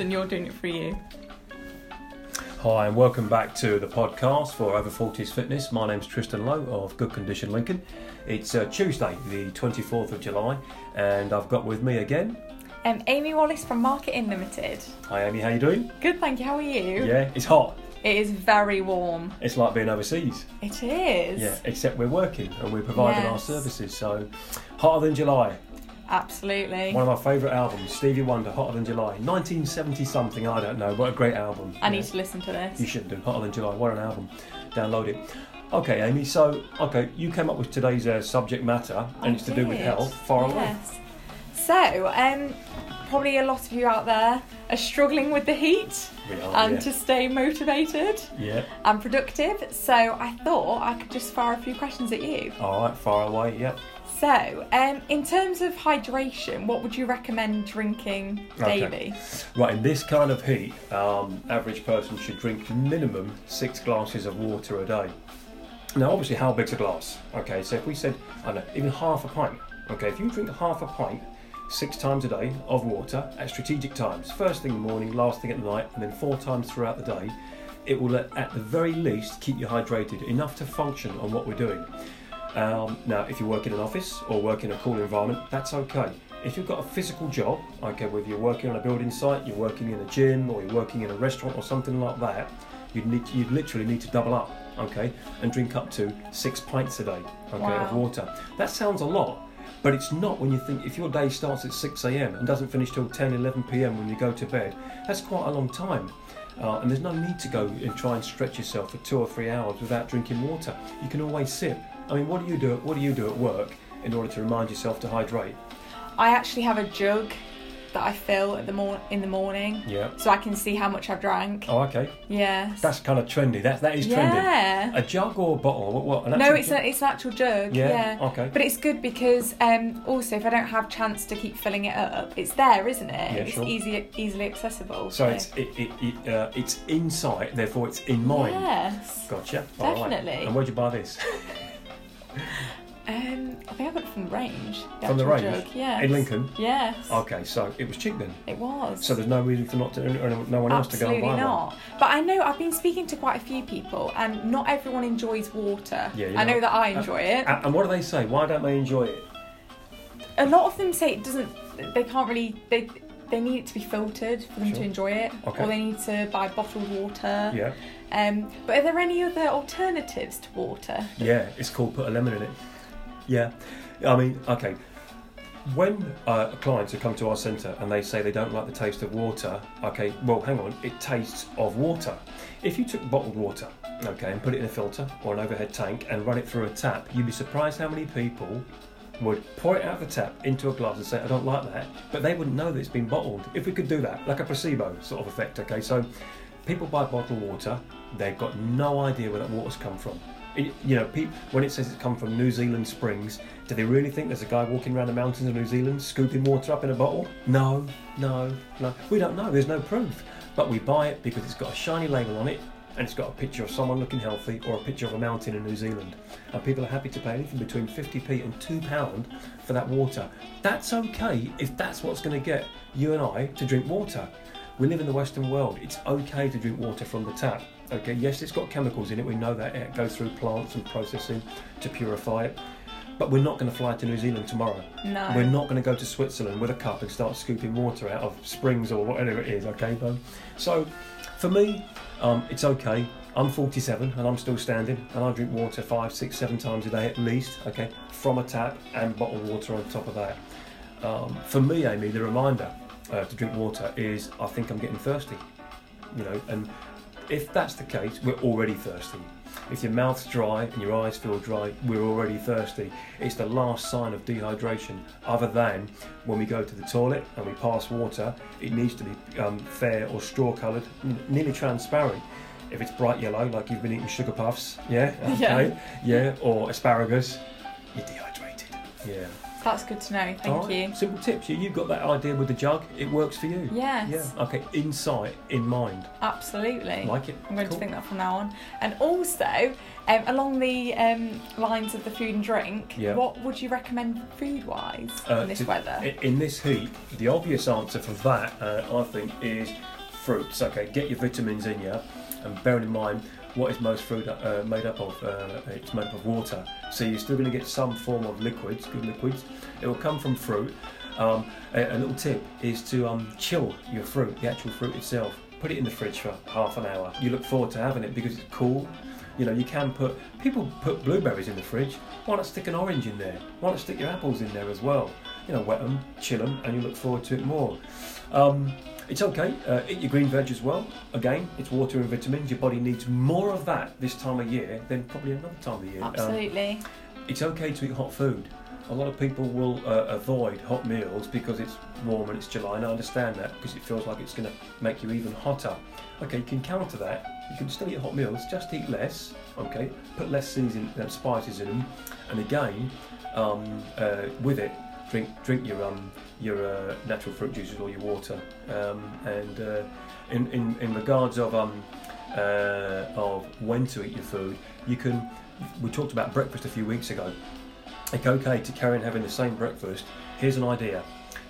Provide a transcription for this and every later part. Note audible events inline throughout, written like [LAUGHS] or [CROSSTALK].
and you're doing it for you. Hi, and welcome back to the podcast for Over 40s Fitness. My name's Tristan Lowe of Good Condition Lincoln. It's uh, Tuesday, the 24th of July, and I've got with me again. Um, Amy Wallis from Marketinn Limited. Hi, Amy. How you doing? Good, thank you. How are you? Yeah, it's hot. It is very warm. It's like being overseas. It is. Yeah, except we're working and we're providing our services. So, hotter than July. Absolutely. One of my favourite albums, Stevie Wonder, Hotter Than July, 1970 something. I don't know. What a great album. I Yeah. need to listen to this. You should do. Hotter Than July. What an album. Download it. Okay, Amy. So, okay, you came up with today's uh, subject matter, and I it's to do with did. health. Far away. Yes. So, um, probably a lot of you out there are struggling with the heat are, and yeah. to stay motivated yeah. and productive. So, I thought I could just fire a few questions at you. All right. Far away. Yep. So, um, in terms of hydration, what would you recommend drinking Okay. daily? Right. In this kind of heat, um, average person should drink minimum six glasses of water a day. Now, obviously, how big's a glass? Okay. So if we said, I don't know, even half a pint. Okay. If you drink half a pint. Six times a day of water at strategic times, first thing in the morning, last thing at night, and then four times throughout the day. It will, at the very least, keep you hydrated enough to function on what we're doing. Um, now, if you work in an office or work in a cool environment, that's okay. If you've got a physical job, okay, whether you're working on a building site, you're working in a gym, or you're working in a restaurant or something like that, you'd need you'd literally need to double up, okay, and drink up to six pints a day, okay, of water. That sounds a lot, but it's not when you think if your day starts at 6 a.m. and doesn't finish till 10, 11 p.m. when you go to bed. That's quite a long time. Uh, and there's no need to go and try and stretch yourself for two or three hours without drinking water. You can always sip. I mean, what do you do? What do you do at work in order to remind yourself to hydrate? I actually have a jug that I fill at the mor- in the morning, Yeah. so I can see how much I've drank. Oh, okay. Yes. That's kind of trendy. That that is trendy. yeah. A jug or a bottle? What? what no, it's jug? a, it's an actual jug. Yeah, Yeah. okay. But it's good because um, also if I don't have chance to keep filling it up, it's there, isn't it? Yeah, it's sure. easy, easily accessible. So it's it, it, it, uh, it's in sight, therefore it's in mind. Yes. Gotcha. All right. Definitely. And where'd you buy this? [LAUGHS] Um, I think I got it from the range. The From the range? Yes. In Lincoln? Yes. Okay, so it was cheap then. It was. So there's no reason for not to, no one else to go and Absolutely buy one. not. But I know I've been speaking to quite a few people, and not everyone enjoys water. Yeah, I know know- that I enjoy it. And, and what do they say? Why don't they enjoy it? A lot of them say it doesn't. They can't really. They they need it to be filtered for them Sure. to enjoy it, Okay. or they need to buy bottled water. Yeah. Um, but are there any other alternatives to water? Yeah, it's called put a lemon in it. Yeah, I mean, okay. When uh, clients have come to our centre and they say they don't like the taste of water, okay, well, hang on, it tastes of water. If you took bottled water, okay, and put it in a filter or an overhead tank and run it through a tap, you'd be surprised how many people would pour it out of the tap into a glass and say, I don't like that, but they wouldn't know that it's been bottled. If we could do that, like a placebo sort of effect, okay, so people buy bottled water, they've got no idea where that water's come from. It- you know, peop when it says it's come from New Zealand springs, do they really think there's a guy walking around the mountains of New Zealand scooping water up in a bottle? No, no, no. We don't know. There's no proof. But we buy it because it's got a shiny label on it and it's got a picture of someone looking healthy or a picture of a mountain in New Zealand. And people are happy to pay anything between 50p and £2 for that water. That's okay if that's what's going to get you and I to drink water. We live in the Western world. It's okay to drink water from the tap. Okay, yes, it's got chemicals in it. We know that it goes through plants and processing to purify it. But we're not going to fly to New Zealand tomorrow. No. We're not going to go to Switzerland with a cup and start scooping water out of springs or whatever it is. Okay, Bo? So, for me, um, it's okay. I'm 47 and I'm still standing, and I drink water five, six, seven times a day at least. Okay, from a tap and bottled water on top of that. Um, for me, Amy, the reminder uh, to drink water is I think I'm getting thirsty. You know, and if that's the case, we're already thirsty. If your mouth's dry and your eyes feel dry, we're already thirsty. It's the last sign of dehydration, other than when we go to the toilet and we pass water, it needs to be um, fair or straw coloured, n- nearly transparent. If it's bright yellow, like you've been eating sugar puffs, yeah, [LAUGHS] Yeah. okay, yeah, or asparagus, you're dehydrated. Yeah. That's good to know. Thank right? you. Simple tips. You, you've got that idea with the jug. It works for you. Yes, Yeah. Okay. Insight in mind. absolutely. Like it. I'm going Cool. to think that from now on. And also, um, along the um, lines of the food and drink, Yeah. what would you recommend food-wise Uh, in this to- weather? In this heat, the obvious answer for that, uh, I think, is fruits. Okay, get your vitamins in you, and bearing in mind what is most fruit uh, made up of. Uh, it's made up of water, so you're still going to get some form of liquids, good liquids. It will come from fruit. Um, a, a little tip is to um, chill your fruit, the actual fruit itself. Put it in the fridge for half an hour. You look forward to having it because it's cool. You know, you can put people put blueberries in the fridge. Why not stick an orange in there? Why not stick your apples in there as well? You know, wet them, chill them, and you look forward to it more. Um, it's okay. Uh, eat your green veg as well. Again, it's water and vitamins. Your body needs more of that this time of year than probably another time of year. Um, Absolutely. it's okay to eat hot food. A lot of people will uh, avoid hot meals because it's warm and it's July, and I understand that because it feels like it's going to make you even hotter. Okay, you can counter that. You can still eat hot meals, just eat less. Okay, put less season uh, spices in them, and again, um, uh, with it, drink drink your um your uh, natural fruit juices or your water. Um, and uh, in, in in regards of um uh, of when to eat your food, you can. We talked about breakfast a few weeks ago. It's okay to carry on having the same breakfast. Here's an idea.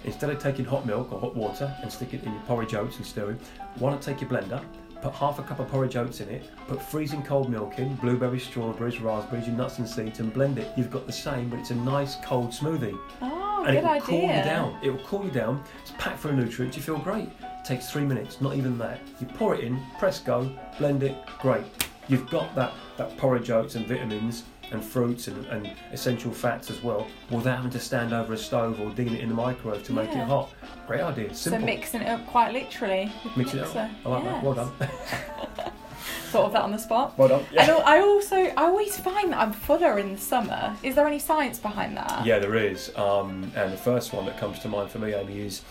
Instead of taking hot milk or hot water and stick it in your porridge oats and it, why not take your blender, put half a cup of porridge oats in it, put freezing cold milk in, blueberries, strawberries, raspberries, your nuts and seeds, and blend it. You've got the same, but it's a nice cold smoothie. Oh, and good it will idea. cool you down. It will cool you down. It's packed full of nutrients. You feel great. It takes three minutes, not even that. You pour it in, press go, blend it, great. You've got that, that porridge oats and vitamins and fruits and, and essential fats as well without having to stand over a stove or digging it in the microwave to make it hot. Great idea. Simple. So mixing it up quite literally. with the Mix it up. I like that. Well done. [LAUGHS] [LAUGHS] Thought of that on the spot. well done. And I also, I always find that I'm fuller in the summer. Is there any science behind that? Yeah, there is. Um, and the first one that comes to mind for me, Amy, is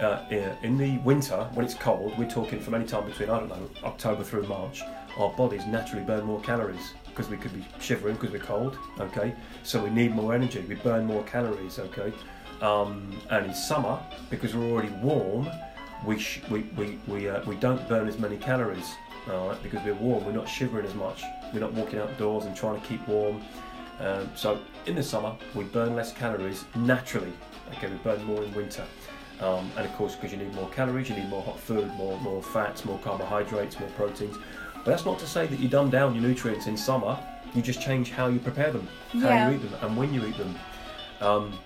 uh, in- in the winter when it's cold. We're talking from any time between I don't know October through March. Our bodies naturally burn more calories because we could be shivering because we're cold. Okay, so we need more energy. We burn more calories. Okay, um, and in summer because we're already warm, we sh- we we we, uh, we don't burn as many calories. All right, because we're warm, we're not shivering as much. We're not walking outdoors and trying to keep warm. Um, so in the summer, we burn less calories naturally. Okay, we burn more in winter. Um, and of course, because you need more calories, you need more hot food, more more fats, more carbohydrates, more proteins. But that's not to say that you dumb down your nutrients in summer. You just change how you prepare them, how Yeah. you eat them, and when you eat them. Um,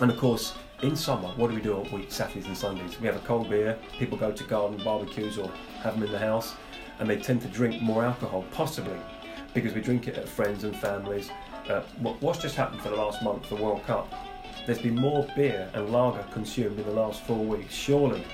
and of course, in summer, what do we do? We eat Saturdays and Sundays. We have a cold beer. People go to garden barbecues or have them in the house, and they tend to drink more alcohol, possibly because we drink it at friends and families. Uh, what- what's just happened for the last month, the World Cup? There's been more beer and lager consumed in the last four weeks, surely,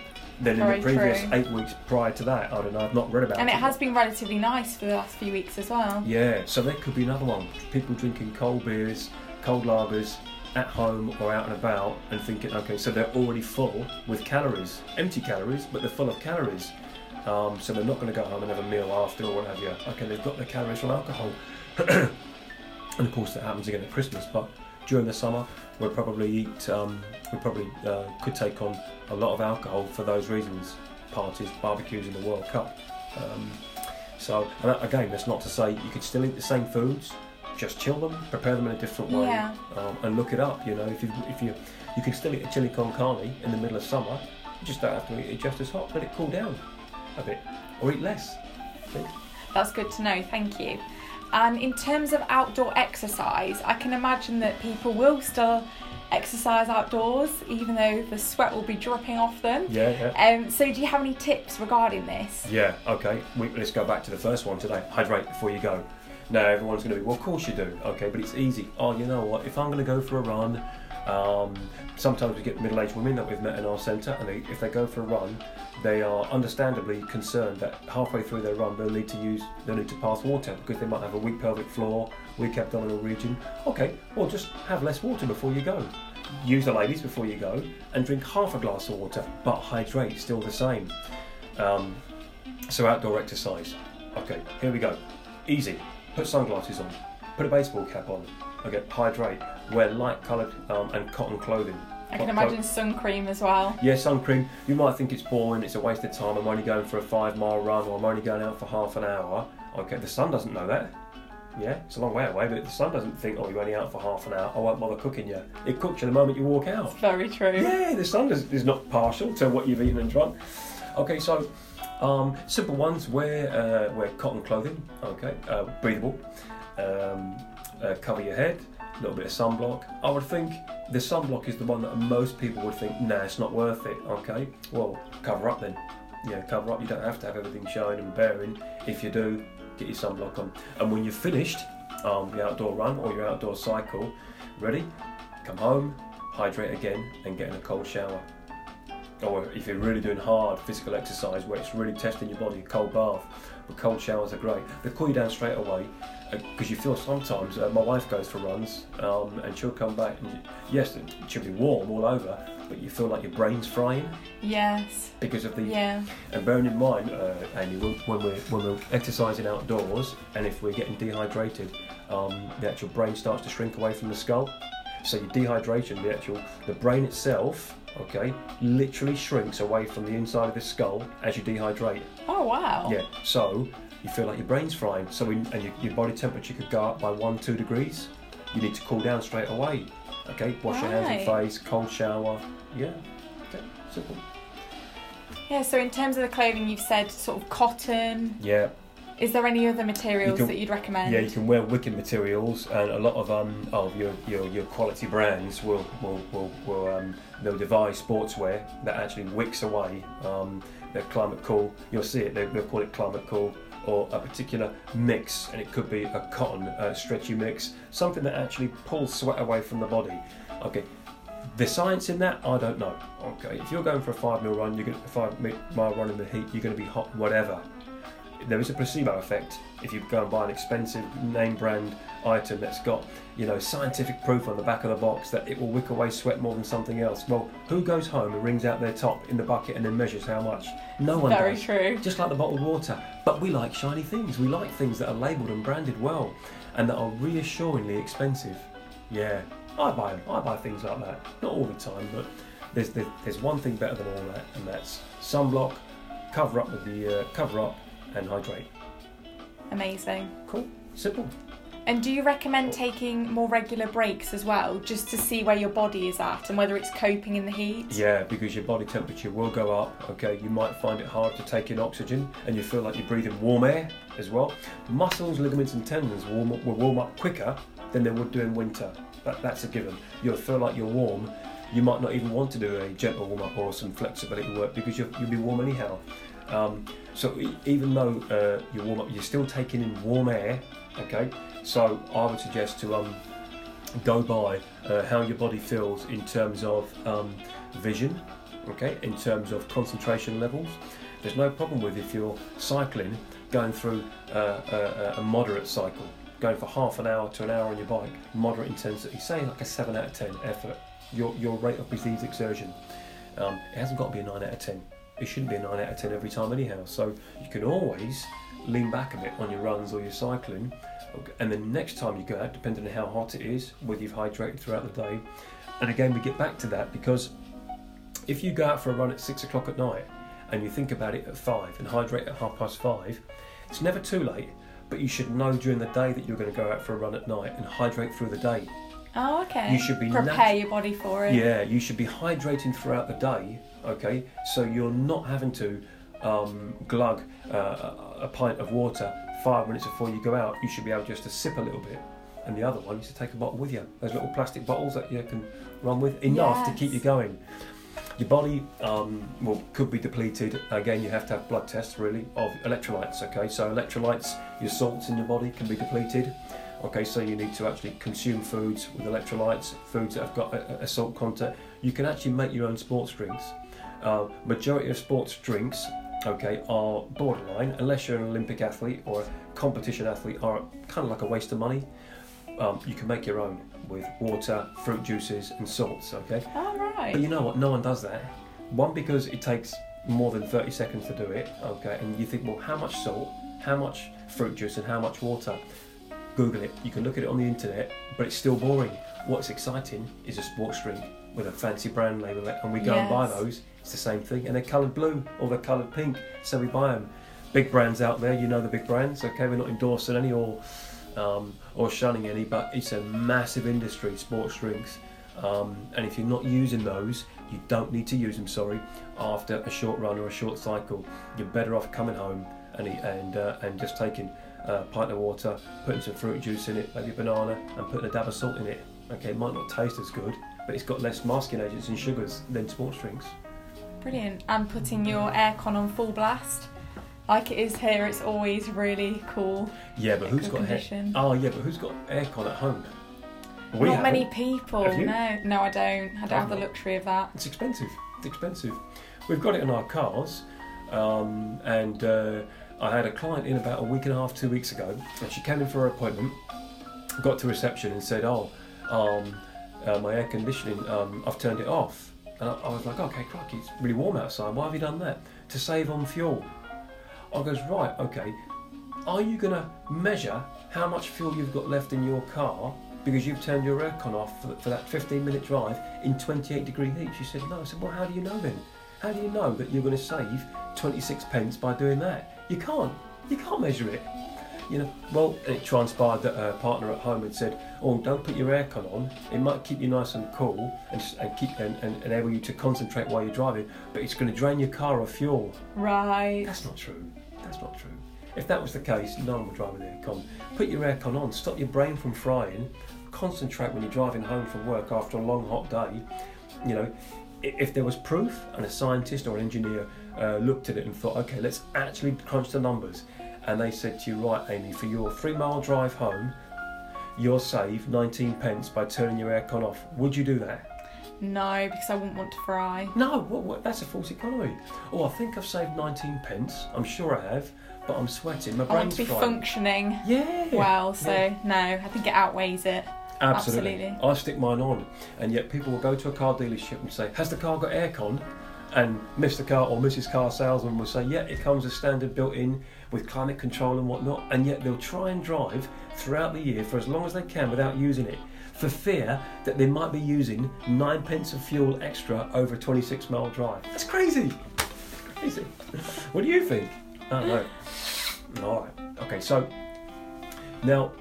than in Very the previous true. eight weeks prior to that. I don't know. I've not read about And it. it has been relatively nice for the last few weeks as well. Yeah, so there could be another one. People drinking cold beers, cold lagers at home or out and about and thinking, okay, so they're already full with calories, empty calories, but they're full of calories. Um, so they're not going to go home and have a meal after or what have you. Okay, they've got their calories from alcohol. [COUGHS] and of course, that happens again at Christmas, but during the summer, we'll probably eat, um, we probably uh, could take on a lot of alcohol for those reasons parties, barbecues, and the World Cup. Um, so, and again, that's not to say you could still eat the same foods, just chill them, prepare them in a different way, Yeah. um, and look it up. You know, if you if you you can still eat a chili con carne in the middle of summer, you just don't have to eat it just as hot. Let it cool down a bit, or eat less. That's good to know, thank you. And in terms of outdoor exercise, I can imagine that people will still exercise outdoors, even though the sweat will be dripping off them. Yeah, yeah. Um, so, do you have any tips regarding this? Yeah, okay. We, let's go back to the first one today. Hydrate before you go. Now everyone's going to be, well, of course you do. Okay, but it's easy. Oh, you know what? If I'm going to go for a run, um, sometimes we get middle-aged women that we've met in our centre, and they, if they go for a run, they are understandably concerned that halfway through their run they'll need to use, they'll need to pass water because they might have a weak pelvic floor, weak abdominal region. Okay, well just have less water before you go. Use the ladies before you go, and drink half a glass of water, but hydrate still the same. Um, so outdoor exercise. Okay, here we go. Easy. Put sunglasses on. Put a baseball cap on. Okay, hydrate. Wear light coloured um, and cotton clothing. I can imagine sun cream as well. yeah, sun cream. You might think it's boring, it's a waste of time. I'm only going for a five mile run or I'm only going out for half an hour. Okay, the sun doesn't know that. Yeah, it's a long way away, but the sun doesn't think, oh, you're only out for half an hour. I won't bother cooking you. It cooks you the moment you walk out. It's very true. Yeah, the sun is, is not partial to what you've eaten and drunk. Okay, so um, simple ones wear uh, wear cotton clothing. Okay, uh, breathable. Um, uh, cover your head. A little bit of sunblock. I would think the sunblock is the one that most people would think, nah, it's not worth it. Okay, well, cover up then. Yeah, cover up. You don't have to have everything showing and bearing. If you do, get your sunblock on. And when you're finished um, the outdoor run or your outdoor cycle, ready, come home, hydrate again, and get in a cold shower. Or if you're really doing hard physical exercise where it's really testing your body, a cold bath. But cold showers are great. They cool you down straight away because you feel sometimes. Uh, my wife goes for runs um, and she'll come back and yes, it should be warm all over, but you feel like your brain's frying Yes. because of the Yeah. and bearing in mind, uh, Amy, when when we're when we're exercising outdoors, and if we're getting dehydrated, um, the actual brain starts to shrink away from the skull. So your dehydration, the actual the brain itself, okay, literally shrinks away from the inside of the skull as you dehydrate. Oh wow. Yeah. So you feel like your brain's frying. So in, and your, your body temperature could go up by one two degrees. You need to cool down straight away. Okay. Wash your hands and Right. face. Cold shower. Yeah. Okay. Simple. Yeah. So in terms of the clothing, you've said sort of cotton. Yeah. Is there any other materials can- that you'd recommend? Yeah, you can wear wicked materials, and a lot of um of your your, your quality brands will will will, will um they'll devise sportswear that actually wicks away. Um, they're ClimaCool. You'll see it. They, they'll call it ClimaCool. Or a particular mix, and it could be a cotton uh, stretchy mix, something that actually pulls sweat away from the body. Okay, the science in that, I don't know. Okay, if you're going for a five mile run, you're going to five mi- mile run in the heat, you're going to be hot, whatever. There is a placebo effect if you go and buy an expensive name brand item that's got, you know, scientific proof on the back of the box that it will wick away sweat more than something else. Well, who goes home and wrings out their top in the bucket and then measures how much? No one Very does. true. Just like the bottled water. But we like shiny things. We like things that are labelled and branded well and that are reassuringly expensive. Yeah, I buy them. I buy things like that. Not all the time, but there's there's, there's one thing better than all that, and that's sunblock. Cover up with the uh, cover up and hydrate. Amazing. Cool, simple. And do you recommend taking more regular breaks as well, just to see where your body is at and whether it's coping in the heat? Yeah, because your body temperature will go up. Okay, you might find it hard to take in oxygen, and you feel like you're breathing warm air as well. Muscles, ligaments, and tendons warm up, will warm up quicker than they would do in winter. That, that's a given. You'll feel like you're warm. You might not even want to do a gentle warm up or some flexibility work because you'll, you'll be warm anyhow. Um, so even though uh, you're warm up, you're still taking in warm air. Okay, so I would suggest to um, go by uh, how your body feels in terms of um, vision, okay, in terms of concentration levels. There's no problem with if you're cycling, going through uh, a, a moderate cycle, going for half an hour to an hour on your bike, moderate intensity, say like a 7 out of 10 effort, your, your rate of perceived exertion. Um, it hasn't got to be a 9 out of 10. It shouldn't be a 9 out of 10 every time, anyhow. So you can always lean back a bit on your runs or your cycling. And then next time you go out, depending on how hot it is, whether you've hydrated throughout the day. And again, we get back to that because if you go out for a run at six o'clock at night and you think about it at five and hydrate at half past five, it's never too late. But you should know during the day that you're going to go out for a run at night and hydrate through the day. Oh, okay. You should be prepare nat- your body for it. Yeah, you should be hydrating throughout the day, okay? So you're not having to um, glug uh, a- pint of water five minutes before you go out. You should be able just to sip a little bit. And the other one is to take a bottle with you. Those little plastic bottles that you can run with, enough to keep you going. Your body um, well, could be depleted. Again, you have to have blood tests really of electrolytes. Okay, so electrolytes, your salts in your body can be depleted. Okay, so you need to actually consume foods with electrolytes, foods that have got a, a salt content. You can actually make your own sports drinks. Uh, majority of sports drinks, okay, are borderline unless you're an Olympic athlete or a competition athlete, are kind of like a waste of money. Um, you can make your own with water, fruit juices, and salts. Okay, All right. but you know what? No one does that. One, because it takes more than 30 seconds to do it, okay? And you think, well, how much salt, how much fruit juice, and how much water? Google it. You can look at it on the internet, but it's still boring. What's exciting is a sports drink with a fancy brand it, and we go and buy those. It's the same thing, and they're coloured blue or they're coloured pink, so we buy them. Big brands out there, you know the big brands. Okay, we're not endorsing any or um, or shunning any, but it's a massive industry, sports drinks. Um, and if you're not using those, you don't need to use them. Sorry, after a short run or a short cycle, you're better off coming home and and uh, and just taking a pint of water, putting some fruit juice in it, maybe a banana, and putting a dab of salt in it. Okay, it might not taste as good, but it's got less masking agents and sugars than sports drinks. Brilliant. And putting your aircon on full blast. Like it is here, it's always really cool. Yeah, but who's got air? Oh, yeah, but who's got aircon at home? We Not many haven't. people. Have? No, no, I don't. I don't have the luxury of that. It's expensive. It's expensive. We've got it in our cars, um, and uh, I had a client in about a week and a half, two weeks ago, and she came in for her appointment, got to reception and said, "Oh, um, uh, my air conditioning, um, I've turned it off." And I, I was like, "Okay, crikey, it's really warm outside. Why have you done that? To save on fuel." I goes, "Right, okay. Are you going to measure how much fuel you've got left in your car?" Because you've turned your aircon off for, for that 15 minute drive in 28 degree heat. She said, No. I said, Well, how do you know then? How do you know that you're going to save 26 pence by doing that? You can't. You can't measure it. You know, well, it transpired that her partner at home had said, "Oh, don't put your aircon on. It might keep you nice and cool and, and keep and, and enable you to concentrate while you're driving, but it's going to drain your car of fuel." Right. That's not true. That's not true. If that was the case, no one would drive with aircon. Put your aircon on. Stop your brain from frying. Concentrate when you're driving home from work after a long hot day. You know, if there was proof and a scientist or an engineer uh, looked at it and thought, okay, let's actually crunch the numbers, and they said to you, right, Amy, for your three-mile drive home, you'll save 19 pence by turning your aircon off. Would you do that? No, because I wouldn't want to fry. No, what, what, that's a false economy. Oh, I think I've saved 19 pence. I'm sure I have, but I'm sweating. My I want brain's to be fried. functioning Yeah. well, so yeah. no, I think it outweighs it. Absolutely. absolutely. I stick mine on, and yet people will go to a car dealership and say, "Has the car got aircon?" And Mr. Car or Mrs. Car salesman will say, "Yeah, it comes as standard built-in with climate control and whatnot." And yet they'll try and drive throughout the year for as long as they can without using it, for fear that they might be using nine pence of fuel extra over a 26 mile drive. That's crazy. Crazy. [LAUGHS] What do you think? I don't know. All right. Okay. So now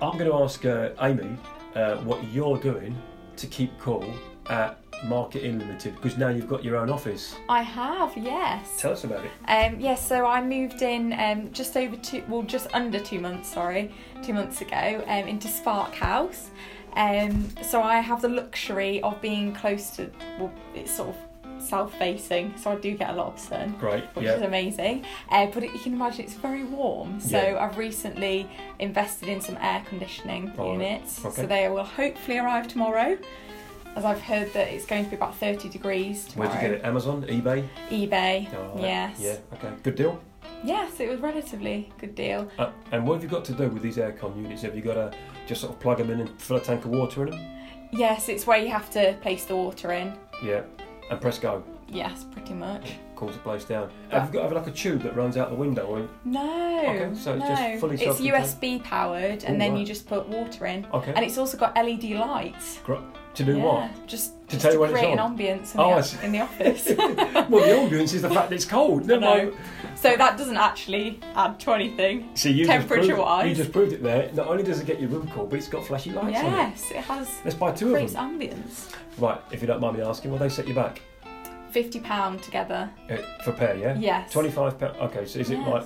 I'm going to ask uh, Amy uh, what you're doing to keep cool at Marketinn Limited because now you've got your own office. I have, yes. Tell us about it. Um, yes, so I moved in um, just over two, well, just under two months, sorry, two months ago, um, into Spark House. Um, so I have the luxury of being close to, well, it's sort of south facing, so I do get a lot of sun. Right. Which is amazing, uh, but it, you can imagine it's very warm. So Yeah. I've recently invested in some air conditioning All right. units. Okay. So they will hopefully arrive tomorrow, as I've heard that it's going to be about 30 degrees tomorrow. Where'd you get it? Amazon, eBay. eBay. Right. Yes. Yeah. Okay. Good deal. Yes, it was relatively good deal. Uh, and what have you got to do with these aircon units? Have you got to just sort of plug them in and fill a tank of water in them? Yes, it's where you have to place the water in. Yeah. And press go. Yes, pretty much. Cools the place down. Have you got have like a tube that runs out the window? Or, No, Okay, so it's no. just fully it's? USB powered, and Oh, then right. you just put water in, okay. and it's also got LED lights. Gr- to do yeah, what? Just To just tell you it's create on? an ambience in, Oh, the, in the [LAUGHS] office. well, the ambience is the fact that it's cold. No, no. so that doesn't actually add to anything. See, you just, proved, Temperature-wise. you just proved it there. Not only does it get your room cool, but it's got flashy lights on it. Yes, it has Let's buy two of creates them. ambience. Right, if you don't mind me asking, will they set you back Fifty pound together. uh, for pair? Yeah. Yes. Twenty-five pound. Okay, so is it like?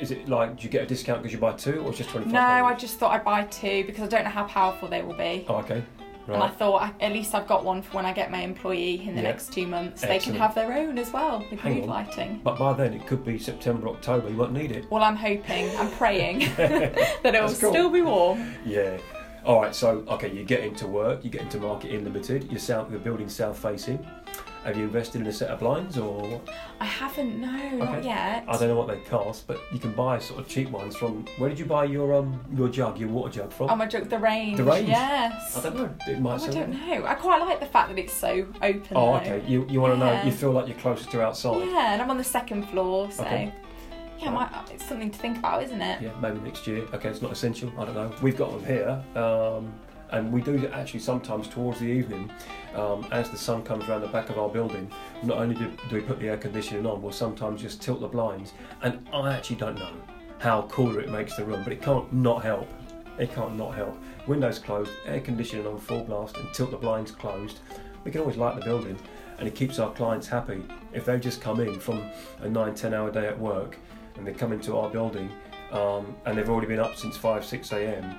Is it like? Do you get a discount because you buy two, or just twenty-five? No, I just thought I'd buy two because I don't know how powerful they will be. Oh, okay. And I thought at least I've got one for when I get my employee in the Yeah. next two months. Excellent. They can have their own as well with Hang mood on. lighting. But by then it could be September, October. You won't need it. Well, I'm hoping, I'm praying [LAUGHS] [LAUGHS] that it will cool. still be warm. Yeah. All right. So okay, you get into work. You get into Marketinn Limited. You're south. The building's south facing. Have you invested in a set of blinds or? I haven't, no, not yet. I don't know what they cost, but you can buy sort of cheap ones from. Where did you buy your um your jug, your water jug from? Oh my joke, the range. The range? Yes. I don't know. It might. Oh, I don't know. I quite like the fact that it's so open. Oh, though. okay. You you want to know? You feel like you're closer to outside. Yeah, and I'm on the second floor, so Okay. Yeah, might, it's something to think about, isn't it? Yeah, maybe next year. Okay, it's not essential. I don't know. We've got them here, um, and we do actually sometimes towards the evening, um, as the sun comes around the back of our building. Not only do, do we put the air conditioning on, we'll sometimes just tilt the blinds. And I actually don't know how cooler it makes the room, but it can't not help. It can't not help. Windows closed, air conditioning on full blast, and tilt the blinds closed. We can always light the building, and it keeps our clients happy. If they've just come in from a 9 10 hour day at work and they come into our building um, and they've already been up since 5 6 a.m.,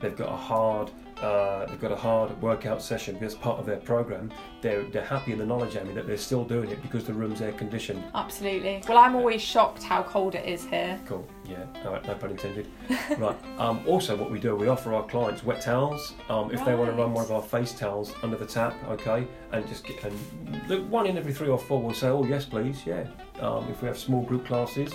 they've got a hard uh, they've got a hard workout session as part of their program. They're, they're happy in the knowledge, Amy, that they're still doing it because the room's air conditioned. Absolutely. Well, I'm always shocked how cold it is here. Cool. Yeah. All right. No pun intended. [LAUGHS] right. Um, also, what we do, we offer our clients wet towels. Um, if they want to run Right. one of our face towels under the tap, okay, and just get and the one in every three or four will say, "Oh yes, please, yeah." Um, if we have small group classes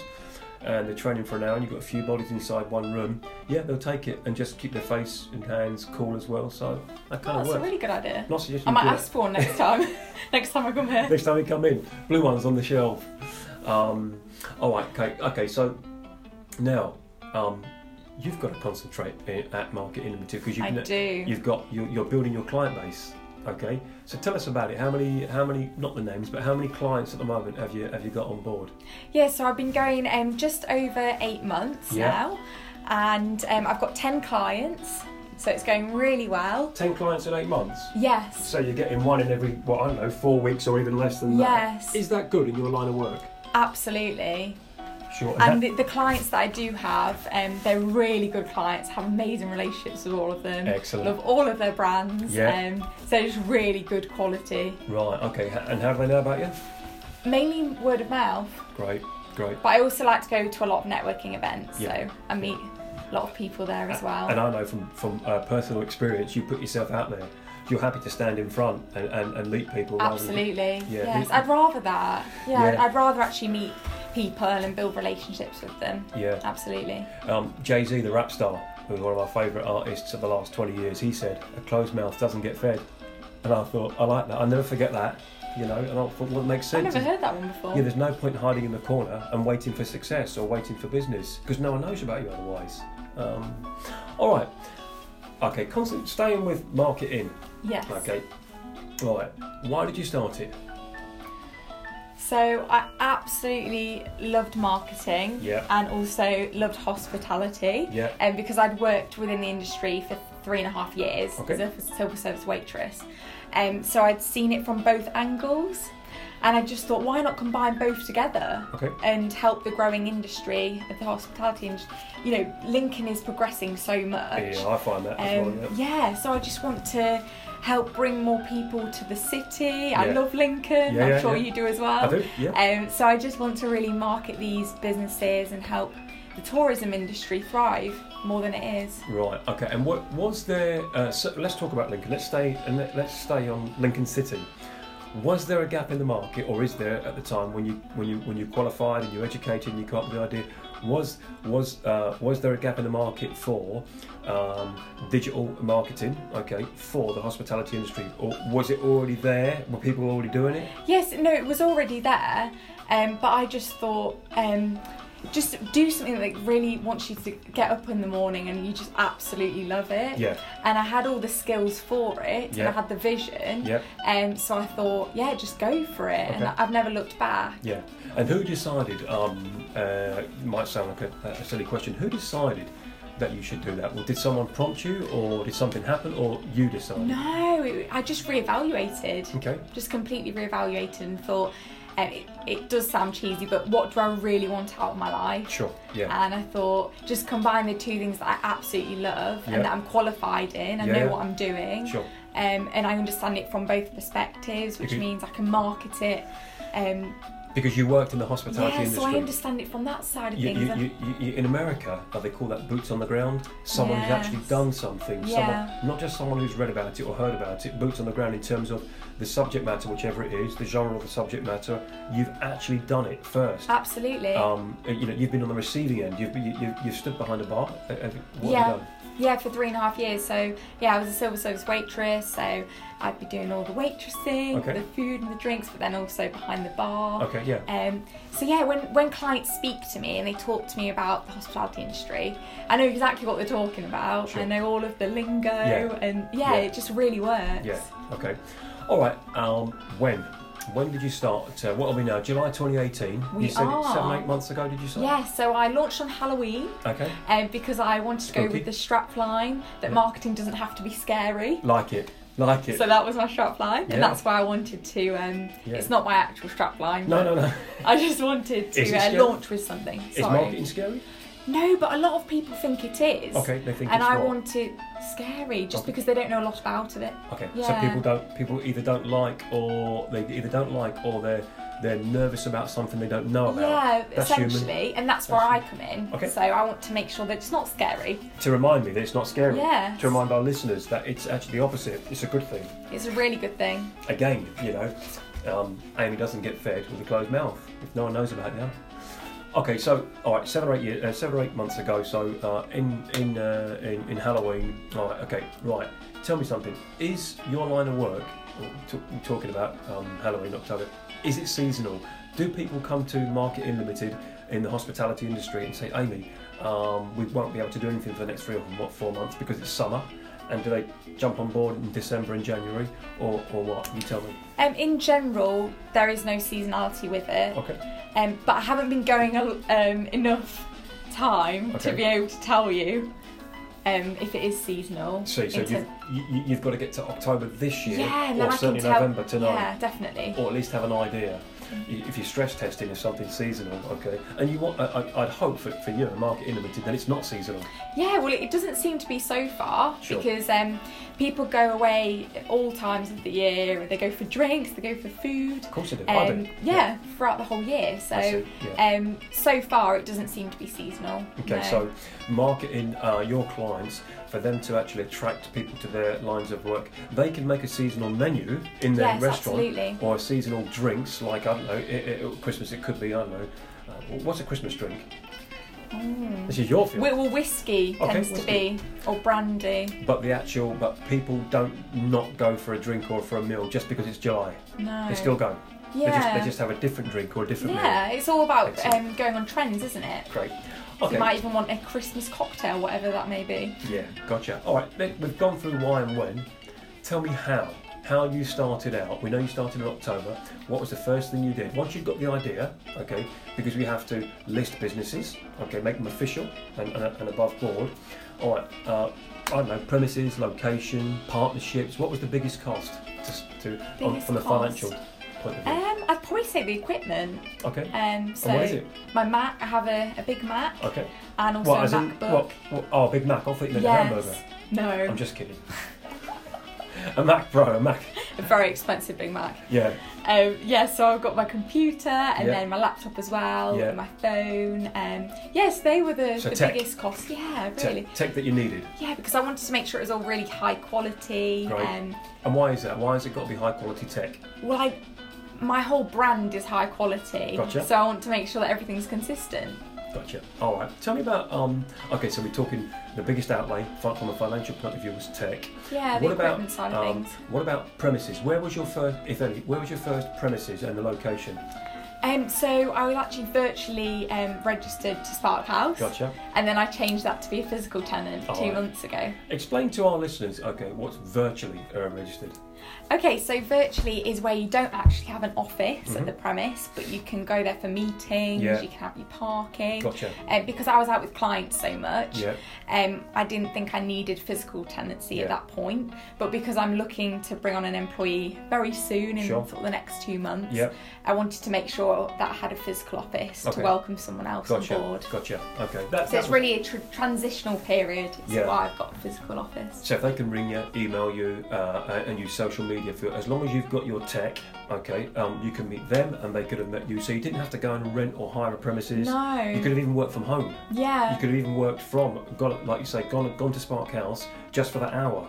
and they're training for an hour and you've got a few bodies inside one room, yeah, they'll take it and just keep their face and hands cool as well. So that kind Oh, of that's a really good idea. Not suggesting I might ask for one next [LAUGHS] time. [LAUGHS] next time I come here. Next time we come in, blue ones on the shelf. Um, all right, okay, okay. So now um, you've got to concentrate i- at market innovative because you've, you've got you're, you're building your client base. Okay, so tell us about it. How many, how many, not the names, but how many clients at the moment have you have you got on board? Yeah, so I've been going um, just over eight months Yeah. now, and um, I've got 10 clients, so it's going really well. Ten clients in eight months. Yes, So you're getting one in every, what I don't know, four weeks or even less than that. yes, Is that good in your line of work? absolutely. Sure. And the, the clients that I do have, um, they're really good clients, have amazing relationships with all of them. Excellent. Love all of their brands. Yeah. Um, so it's really good quality. right. Okay. And how do they know about you? Mainly word of mouth, Great. Great. but I also like to go to a lot of networking events, Yeah. so I meet a lot of people there as well. And I know from from uh, personal experience, you put yourself out there. You're happy to stand in front and, and, and meet people. rather than- Absolutely. Yeah, yes, I'd rather that. Yeah, I'd, Yeah. I'd rather actually meet people and build relationships with them. Yeah. Absolutely. Um, Jay Z, the rap star, who's one of my favourite artists of the last 20 years, he said, "A closed mouth doesn't get fed." And I thought, I like that. I'll never forget that. You know, and I thought, well, it makes sense. I've never heard that one before. Yeah, there's no point hiding in the corner and waiting for success or waiting for business because no one knows about you otherwise. Um, all right. Okay, constant staying with marketing. Yes. Okay. Right. Why did you start it? So I absolutely loved marketing Yeah. and also loved hospitality. Yeah. Um, because I'd worked within the industry for three and a half years Okay. as a silver service waitress. Um, so I'd seen it from both angles, and I just thought, why not combine both together? Okay. and help the growing industry of the hospitality industry. You know, Lincoln is progressing so much. Yeah, I find that as Um, well. Yeah. yeah, so I just want to help bring more people to the city. I love Lincoln. Yeah, I'm yeah, sure yeah. you do as well. I do. Yeah. Um, so I just want to really market these businesses and help the tourism industry thrive more than it is. Right. Okay. And what was there? Uh, so let's talk about Lincoln. Let's stay and let, let's stay on Lincoln City. Was there a gap in the market, or is there at the time when you when you when you qualified and you educated and you got the idea? Was was uh, was there a gap in the market for um, digital marketing? Okay, for the hospitality industry, or was it already there? Were people already doing it? Yes, no, it was already there, um, but I just thought, um, just do something that really wants you to get up in the morning and you just absolutely love it. Yeah. And I had all the skills for it, yeah. and I had the vision, Yeah. um, so I thought, yeah, just go for it, Okay. and I've never looked back. Yeah. And who decided? Um, uh, it might sound like a, a silly question. Who decided that you should do that? Well, did someone prompt you, or did something happen, or you decided? No, it, I just reevaluated, Okay. just completely reevaluated, and thought. Um, it, it does sound cheesy, but what do I really want out of my life? Sure. Yeah. and I thought just combine the two things that I absolutely love Yeah. and that I'm qualified in. I Yeah, know yeah. what I'm doing, Sure. um, and I understand it from both perspectives, which Okay. means I can market it. Um, Because you worked in the hospitality yeah, industry. so I understand it from that side of You, things. you, in America, they call that boots on the ground. Someone who's actually done something. Yeah. Someone, not just someone who's read about it or heard about it. Boots on the ground in terms of the subject matter, whichever it is, the genre of the subject matter, you've actually done it first. Absolutely. Um, you know, you've been on the receiving end. You've you, you, you've stood behind a bar. Uh, uh, What Yeah. have you done? Yeah, for three and a half years. So yeah, I was a silver service waitress. So I'd be doing all the waitressing, Okay. the food and the drinks, but then also behind the bar. Okay, yeah. Um, so yeah, when when clients speak to me and they talk to me about the hospitality industry, I know exactly what they're talking about. Sure. I know all of the lingo, Yeah. and yeah, Yeah. it just really works. Yeah. Okay. All right. Um, when? When did you start? Uh, what are we now? July 2018. We you said are. seven, eight months ago. Did you say? Yeah, so I launched on Halloween Okay. um, because I wanted to go Spooky. with the strap line that Yeah. marketing doesn't have to be scary. Like it. Like it. So that was my strap line, Yeah. and that's why I wanted to. Um, Yeah. It's not my actual strap line. no, no, no. [LAUGHS] I just wanted to uh, launch with something. Is Sorry. marketing scary? No, but a lot of people think it is. Okay, they think and it's I not. want it scary just Okay. because they don't know a lot about it. Okay, so people don't people either don't like or they either don't like or they're they're nervous about something they don't know about. Yeah, That's human. essentially, and that's where That's I come in. Okay. So I want to make sure that it's not scary. To remind me that it's not scary. Yeah, To remind our listeners that it's actually the opposite. It's a good thing. it's a really good thing. Again, you know, um, Amy doesn't get fed with a closed mouth if no one knows about it now. Okay, so all right, seven or eight years, uh, seven or eight months ago. So uh, in in, uh, in in Halloween. All right, okay, right. Tell me something. Is your line of work? talking about um, Halloween, October. Is it seasonal? Do people come to Marketinn Limited in the hospitality industry and say, Amy, um, we won't be able to do anything for the next three or four months because it's summer? And do they jump on board in December and January, or, or what? You tell me. Um, in general, there is no seasonality with it, Okay. um, but I haven't been going um, enough time Okay. to be able to tell you um, if it is seasonal. See, so in you've, you, you've got to get to October this year, yeah, or then I can certainly tell. November to know, Yeah, definitely. or at least have an idea. If you're stress testing if something seasonal, okay, and you want, I, I'd hope for, for you, and Marketinn Limited, that it's not seasonal. Yeah, well, it doesn't seem to be so far Sure. because um, people go away at all times of the year. They go for drinks, they go for food. Of course I do. I Um, do. yeah, throughout the whole year. So, yeah. um, so far it doesn't seem to be seasonal. Okay, no. so marketing uh, your clients for them to actually attract people to their lines of work, they can make a seasonal menu in their yes, restaurant absolutely. or seasonal drinks like I don't know, it, it, Christmas. It could be I don't know. Uh, what's a Christmas drink? Mm. This is your field. Well, well, whiskey Okay, tends whiskey. to be, or brandy. But the actual, but people don't not go for a drink or for a meal just because it's July. No. They still go. yeah. They just they just have a different drink or a different yeah, it's all about um, going on trends, isn't it? meal. Great. You Okay. might even want a Christmas cocktail, whatever that may be. Yeah, gotcha. All right, we've gone through why and when. Tell me how. How you started out. We know you started in October. What was the first thing you did? Once you've got the idea, okay, because we have to list businesses, okay, make them official and, and, and above board. All right, uh, I don't know, premises, location, partnerships. What was the biggest cost to, to on, from a financial point of view? Um, I'd probably say the equipment. okay. Um, so and what is it? my Mac, I have a, a big Mac Okay. and also What, a as in, MacBook. what, what? Oh, Big Mac. I thought you meant a hamburger. No, I'm just kidding. [LAUGHS] [LAUGHS] a Mac Pro, a Mac. a very expensive Big Mac. Yeah. Um, yeah, so I've got my computer and Yeah. then my laptop as well, Yeah. and my phone. Um, yes, they were the, So the tech. biggest cost. Yeah, Tech- really. Tech that you needed. Yeah, because I wanted to make sure it was all really high quality. Right. Um, And why is that? Why has it got to be high quality tech? well, I, my whole brand is high quality, Gotcha. so I want to make sure that everything's consistent. Gotcha. All right. Tell me about. Um. Okay, so we're talking the biggest outlay from a financial point of view was tech. Yeah, the What about, side of um, things. What about premises? Where was your first, if any, where was your first premises and the location? Um, so I was actually virtually um, registered to Spark House, Gotcha. and then I changed that to be a physical tenant two right. months ago. Explain to our listeners. Okay, what's virtually uh, registered? Okay, so virtually is where you don't actually have an office Mhm. at the premise, but you can go there for meetings, Yeah. you can have your parking. Gotcha. Um, because I was out with clients so much, Yeah. um, I didn't think I needed physical tenancy Yeah. at that point. But because I'm looking to bring on an employee very soon in Sure. sort of the next two months, Yeah. I wanted to make sure that I had a physical office Okay. to welcome someone else Gotcha. on board. Gotcha. Okay. That, So that it's was- really a tr- transitional period. It's Yeah. why I've got a physical office. So if they can ring you, email you, uh, and use social media for as long as you've got your tech, okay, um, you can meet them and they could have met you. So you didn't have to go and rent or hire a premises. No. You could have even worked from home. Yeah. You could have even worked from, gone, like you say, gone, gone to Spark House just for that hour.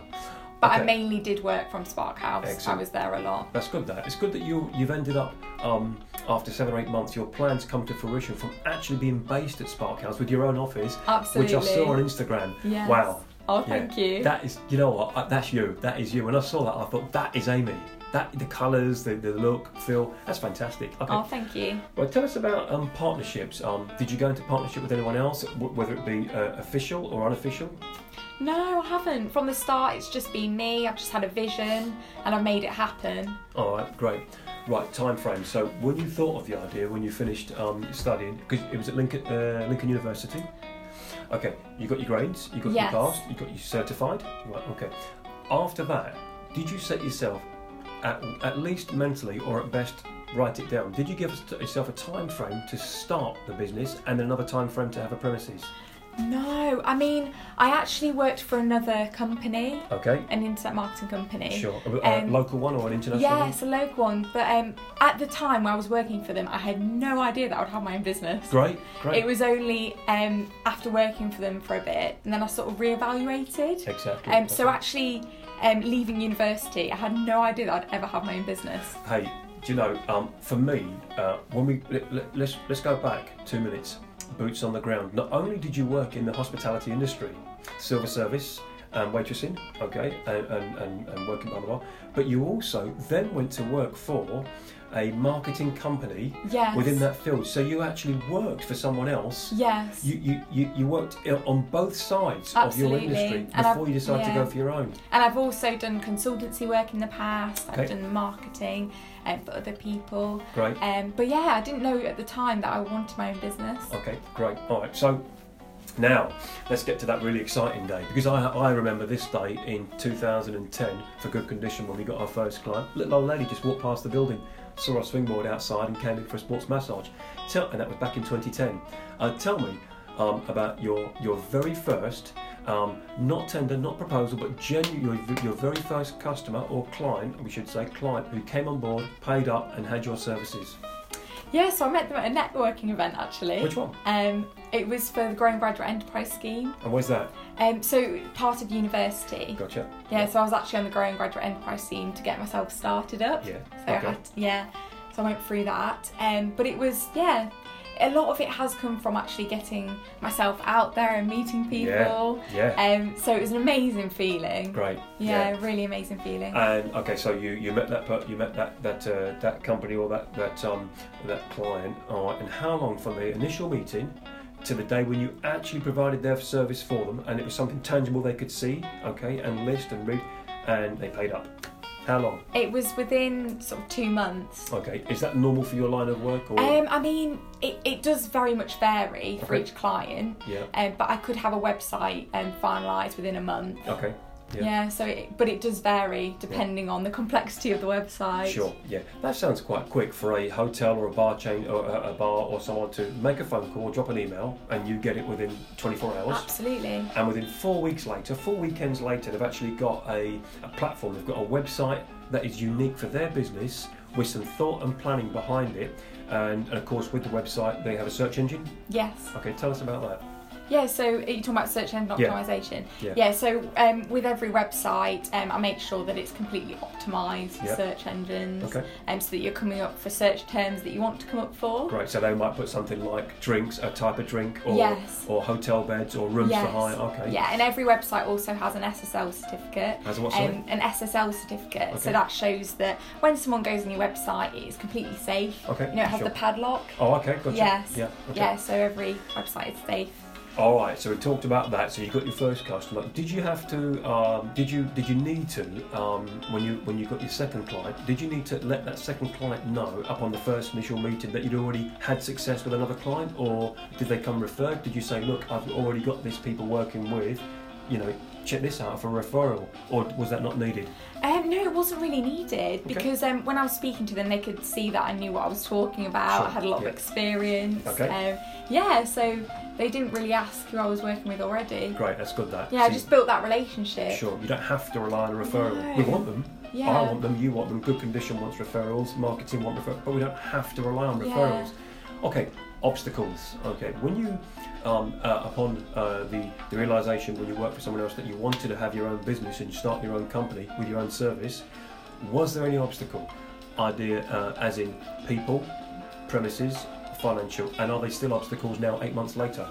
but I mainly did work from Spark House. Excellent. I was there a lot. That's good. That it's good that you you've ended up um, after seven or eight months. Your plans come to fruition from actually being based at Spark House with your own office, Absolutely. which I saw on Instagram. Yes. Wow. Oh, thank you. That is, you know what? uh, That's you. That is you. When I saw that, I thought that is Amy. That the colours, the, the look, feel. That's fantastic. Okay. Oh, thank you. Well, tell us about um, partnerships. Um, did you go into partnership with anyone else, w- whether it be uh, official or unofficial? No, I haven't. From the start, it's just been me. I've just had a vision and I've made it happen. All right, great. Right, time frame. So, when you thought of the idea, when you finished um, studying, because it was at Lincoln, uh, Lincoln University. Okay, you got your grades, you got Yes. your passed, you got your certified. Right, okay. After that, did you set yourself, at, at least mentally or at best, write it down? Did you give yourself a time frame to start the business and another time frame to have a premises? No, I mean, I actually worked for another company, Okay, an internet marketing company. sure. A, Um, local one or an international Yeah, one? it's a local one. But um, at the time when I was working for them, I had no idea that I would have my own business. Great, great. It was only um, after working for them for a bit, and then I sort of reevaluated. exactly. Um, so actually, um, leaving university, I had no idea that I'd ever have my own business. Hey, do you know? Um, for me, uh, when we let, let, let's let's go back two minutes. Boots on the ground. Not only did you work in the hospitality industry, silver service, and waitressing, okay, and and, and, and working blah blah blah, but you also then went to work for a marketing company Yes. within that field. So you actually worked for someone else. Yes. You, you, you, you worked on both sides of your industry And before I've- you decided to go for your own. And I've also done consultancy work in the past. Okay. I've done marketing um, for other people. Great. Um, but yeah, I didn't know at the time that I wanted my own business. Okay, great. All right, so now let's get to that really exciting day because I, I remember this day in 2010 for good condition when we got our first client. Little old lady just walked past the building, saw our swing board outside, and came in for a sports massage. Tell, and that was back in 2010. Uh, tell me um, about your your very first. Um, not tender, not proposal, but genuine, your, your very first customer or client, we should say client, who came on board, paid up, and had your services. Yeah, so I met them at a networking event actually. Which one? Um, it was for the Growing Graduate Enterprise Scheme. And where's that? Um, so part of university. Gotcha. Yeah, so I was actually on the Growing Graduate Enterprise Scheme to get myself started up. Yeah. So I okay. had, yeah, so I went through that. Um, but it was yeah, a lot of it has come from actually getting myself out there and meeting people. Yeah. Yeah. Um, so it was an amazing feeling. Great. Yeah, really amazing feeling. And okay, so you, you met that you met that that uh, that company or that that um that client. All right. And how long from the initial meeting to the day when you actually provided their service for them, and it was something tangible they could see, okay, and list and read, and they paid up. How long? it was within sort of two months. Okay. Is that normal for your line of work or? Um, I mean, it, it does very much vary for Okay. each client, yeah. um, but I could have a website um, finalised within a month. Okay. Yeah. Yeah, so it, but it does vary depending on the complexity of the website. Sure, yeah. That sounds quite quick for a hotel or a bar chain or a, a bar or someone to make a phone call, drop an email, and you get it within 24 hours. Absolutely. And within four weeks later, four weekends later, they've actually got a, a platform, they've got a website that is unique for their business with some thought and planning behind it. And, and of course, with the website, they have a search engine. Yes. Okay, tell us about that. Yeah, so are you talking about search engine Yeah. optimization? Yeah. so um, with every website, um, I make sure that it's completely optimized for Yeah. search engines, Okay. um, so that you're coming up for search terms that you want to come up for. Great, so they might put something like drinks, a type of drink, or, Yes. or hotel beds, or rooms Yes. for hire. Okay. Yeah, and every website also has an SSL certificate. Has what, sorry? Um, an SSL certificate, Okay. so that shows that when someone goes on your website, it is completely safe. Okay, You know, it has sure. the padlock. Oh, okay, gotcha. Yes. Yeah. Okay. Yeah, so every website is safe. All right. So we talked about that. So you got your first customer. Did you have to? Um, did you? Did you need to? Um, when you when you got your second client, did you need to let that second client know up on the first initial meeting that you'd already had success with another client, or did they come referred? Did you say, look, I've already got these people working with, you know, check this out for referral, or was that not needed? Um, no, it wasn't really needed because um, when I was speaking to them, they could see that I knew what I was talking about. Sure, I had a lot yeah. of experience. Okay. Um, yeah, so they didn't really ask who I was working with already. Great. That's good. That. Yeah, I just built that relationship. Sure, you don't have to rely on a referral. No. We want them. Yeah. I want them, you want them. Good condition wants referrals, marketing want referrals, but we don't have to rely on Yeah. referrals. Okay, obstacles. Okay, when you um, uh, upon uh, the, the realization when you work for someone else that you wanted to have your own business and start your own company with your own service, was there any obstacle? Idea uh, as in people, premises, financial, and are they still obstacles now, eight months later?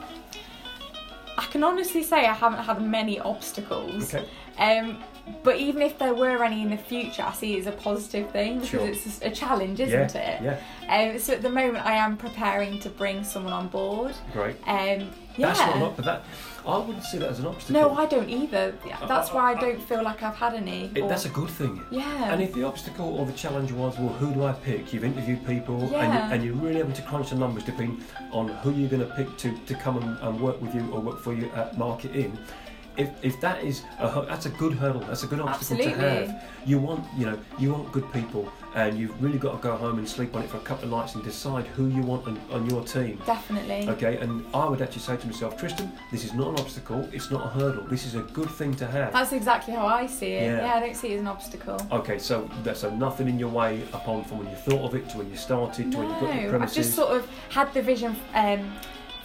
I can honestly say I haven't had many obstacles. Okay. Um, but even if there were any in the future, I see it as a positive thing because Sure. it's a challenge, isn't yeah, it? Yeah, Um, so at the moment, I am preparing to bring someone on board. great. Um, yeah. That's not, not, that I wouldn't see that as an obstacle. no, I don't either. Uh, that's uh, why I uh, don't feel like I've had any. It, or- that's a good thing. yeah. And if the obstacle or the challenge was, well, who do I pick? You've interviewed people, and, you, Yeah. and you're really having to crunch the numbers depending on who you're going to pick to, to come and, and work with you or work for you at Marketinn. If, if that is a, that's a good hurdle, that's a good obstacle to have. You want you know you want good people, and you've really got to go home and sleep on it for a couple of nights and decide who you want on, on your team. Definitely. Okay, and I would actually say to myself, Tristan, this is not an obstacle, it's not a hurdle. This is a good thing to have. That's exactly how I see it. Yeah. Yeah, I don't see it as an obstacle. Okay, so so nothing in your way upon from when you thought of it to when you started to when you got your No, I've premises. just sort of had the vision um,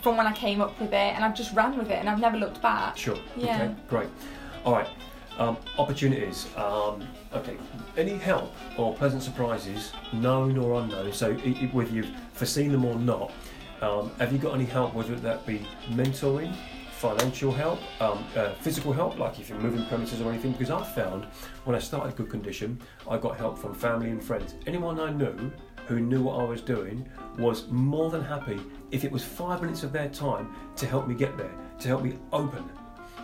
from when I came up with it, and I've just ran with it, and I've never looked back. Sure. Yeah. Okay, great. All right. Um, opportunities. Um, okay. Any help or pleasant surprises, known or unknown? So, i i whether you've foreseen them or not, um, have you got any help, whether that be mentoring, financial help, um, uh, physical help, like if you're moving premises or anything? Because I found when I started Good Condition, I got help from family and friends. Anyone I knew who knew what I was doing was more than happy if it was five minutes of their time to help me get there, to help me open.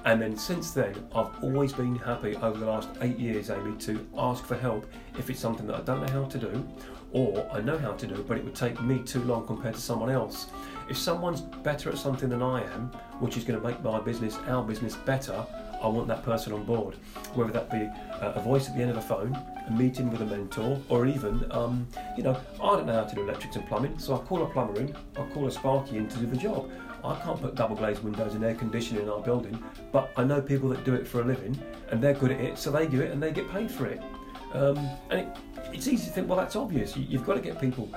And then since then, I've always been happy over the last eight years, Amy, to ask for help if it's something that I don't know how to do, or I know how to do, but it would take me too long compared to someone else. If someone's better at something than I am, which is going to make my business, our business, better, I want that person on board. Whether that be uh, a voice at the end of the phone, a meeting with a mentor, or even, um, you know, I don't know how to do electrics and plumbing, so I call a plumber in, I call a Sparky in to do the job. I can't put double glazed windows and air conditioning in our building, but I know people that do it for a living, and they're good at it, so they do it and they get paid for it. Um, and it, it's easy to think, well, that's obvious. You, you've got to get people,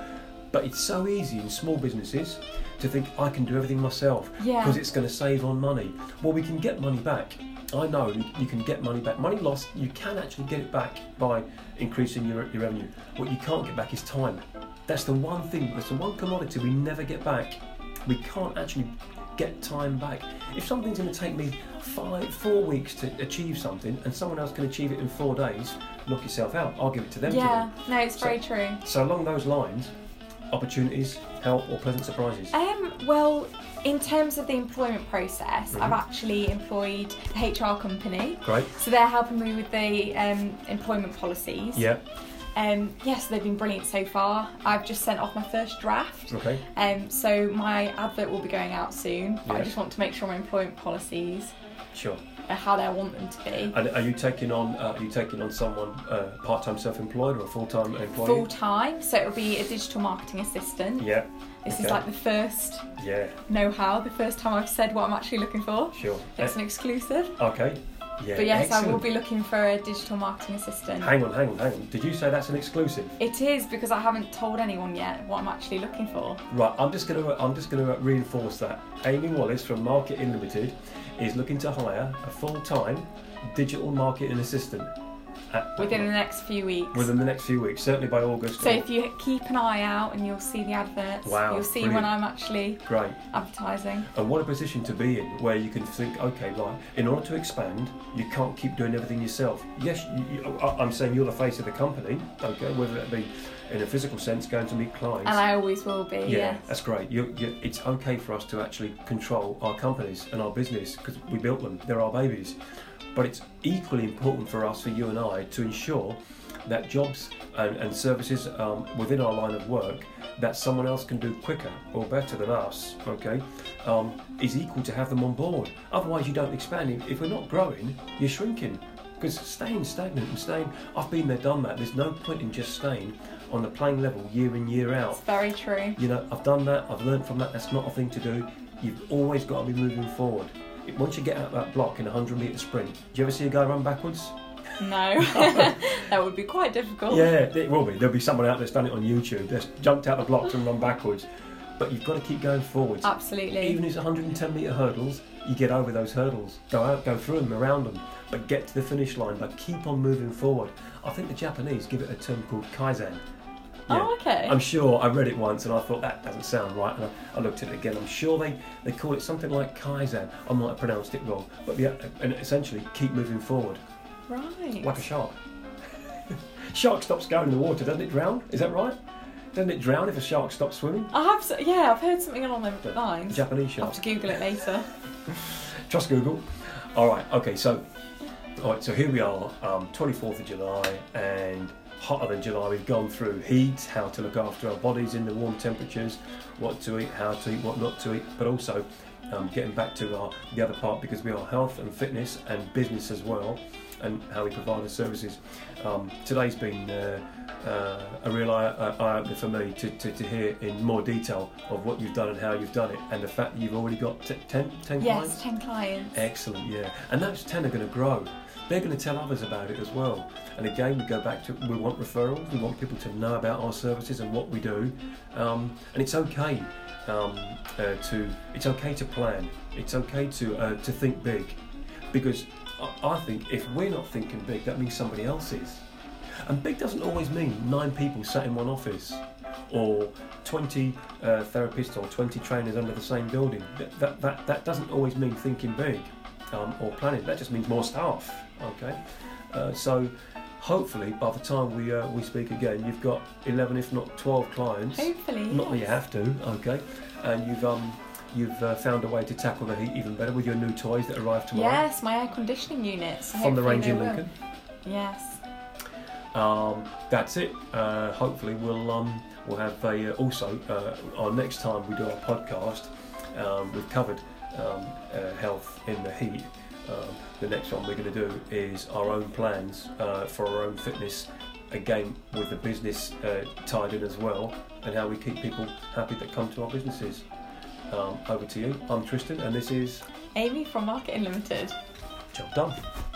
but it's so easy in small businesses to think I can do everything myself Yeah. because it's going to save on money. Well, we can get money back. I know you, can get money back. Money lost, you can actually get it back by increasing your, your revenue. What you can't get back is time. That's the one thing, that's the one commodity we never get back. We can't actually get time back. If something's going to take me five, four weeks to achieve something and someone else can achieve it in four days, knock yourself out. I'll give it to them. to. Yeah, no, it's So- very true. So along those lines, opportunities, help, or pleasant surprises. Um, well, in terms of the employment process, Mhm. I've actually employed a HR company. Great. So they're helping me with the um, employment policies. Yeah. Um, yes, they've been brilliant so far. I've just sent off my first draft. Okay. Um, so my advert will be going out soon. But I just want to make sure my employment policies Sure. How they want them to be. And are you taking on? Uh, are you taking on someone uh, part-time self-employed or a full-time employee? Full time, so it'll be a digital marketing assistant. Yeah. This is like the first Yeah. know-how, the first time I've said what I'm actually looking for. Sure. It's an exclusive. Okay. Yeah. But yes, I will be looking for a digital marketing assistant. Hang on, hang on, hang on. Did you say that's an exclusive? It is because I haven't told anyone yet what I'm actually looking for. Right. I'm just gonna. I'm just gonna reinforce that. Amy Wallis from Marketinn Limited is looking to hire a full-time digital marketing assistant. At, Within the next few weeks. within the next few weeks, certainly by August. so or- if you keep an eye out and you'll see the adverts, Wow, you'll see brilliant. when I'm actually Great. advertising. And what a position to be in where you can think, okay, right, in order to expand, you can't keep doing everything yourself. Yes, you, I'm saying you're the face of the company, okay, whether that be in a physical sense, going to meet clients. And I always will be, yeah, yes. that's great. You, you, it's okay for us to actually control our companies and our business because we built them, they're our babies. But it's equally important for us, for you and I, to ensure that jobs and, and services um, within our line of work that someone else can do quicker or better than us, okay, um, is equal to have them on board. Otherwise, you don't expand. If- If we're not growing, you're shrinking. Because staying stagnant and staying, I've been there, done that. There's no point in just staying on the playing level year in, year out. It's very true. You know, I've done that, I've learned from that, that's not a thing to do. You've always got to be moving forward. Once you get out that block in a 100 metre sprint, do you ever see a guy run backwards? No, [LAUGHS] that would be quite difficult. Yeah, it will be. There'll be someone out there that's done it on YouTube, that's jumped out the blocks and run backwards. but you've got to keep going forwards. Absolutely. Even if it's 110 metre hurdles, you get over those hurdles. Go out, go through them, around them, but get to the finish line. But keep on moving forward. I think the Japanese give it a term called kaizen. Oh, okay. I'm sure I read it once and I thought that doesn't sound right, and I, I looked at it again. I'm sure they, they call it something like kaizen. I might have pronounced it wrong, but yeah, and essentially keep moving forward right. like a shark. [LAUGHS] shark stops going in the water, doesn't it drown? Is that right? Doesn't it drown if a shark stops swimming? I have, s- yeah, I've heard something along those lines. Japanese I'll shark. have to Google it later. [LAUGHS] Trust Google. All right. Okay. So, all right. So here we are, um, 24th of July, and hotter than July. We've gone through heat, how to look after our bodies in the warm temperatures, what to eat, how to eat, what not to eat, but also um, getting back to our the other part because we are health and fitness and business as well, and how we provide the services. Um, today's been uh, uh, a real eye, uh, eye opener for me to, to, to hear in more detail of what you've done and how you've done it, and the fact that you've already got t- 10, 10 clients. yes, 10 clients. Excellent, yeah. And those 10 are going to grow. They're going to tell others about it as well. And again, we go back to we want referrals, we want people to know about our services and what we do. Um, and it's okay um, uh, to it's okay to plan. It's okay to uh, to think big, because I, I think if we're not thinking big, that means somebody else is. And big doesn't always mean nine people sat in one office, or 20 uh, therapists or 20 trainers under the same building. That, that, that, that doesn't always mean thinking big um, or planning. That just means more staff. Okay, uh, so hopefully by the time we uh, we speak again, you've got 11, if not 12 clients. Hopefully. Not that you have to. Okay, and you've um you've uh, found a way to tackle the heat even better with your new toys that arrive tomorrow Yes, my air conditioning units. from the range in will. Lincoln. Yes. Um, that's it. Uh, hopefully, we'll um, we'll have a, uh, also uh, our next time we do our podcast. Um, we've covered um, uh, health in the heat. Um, the next one we're going to do is our own plans uh, for our own fitness. Again, with the business uh, tied in as well, and how we keep people happy that come to our businesses. Um, over to you. I'm Tristan, and this is Amy from Marketinn Limited. Job Done.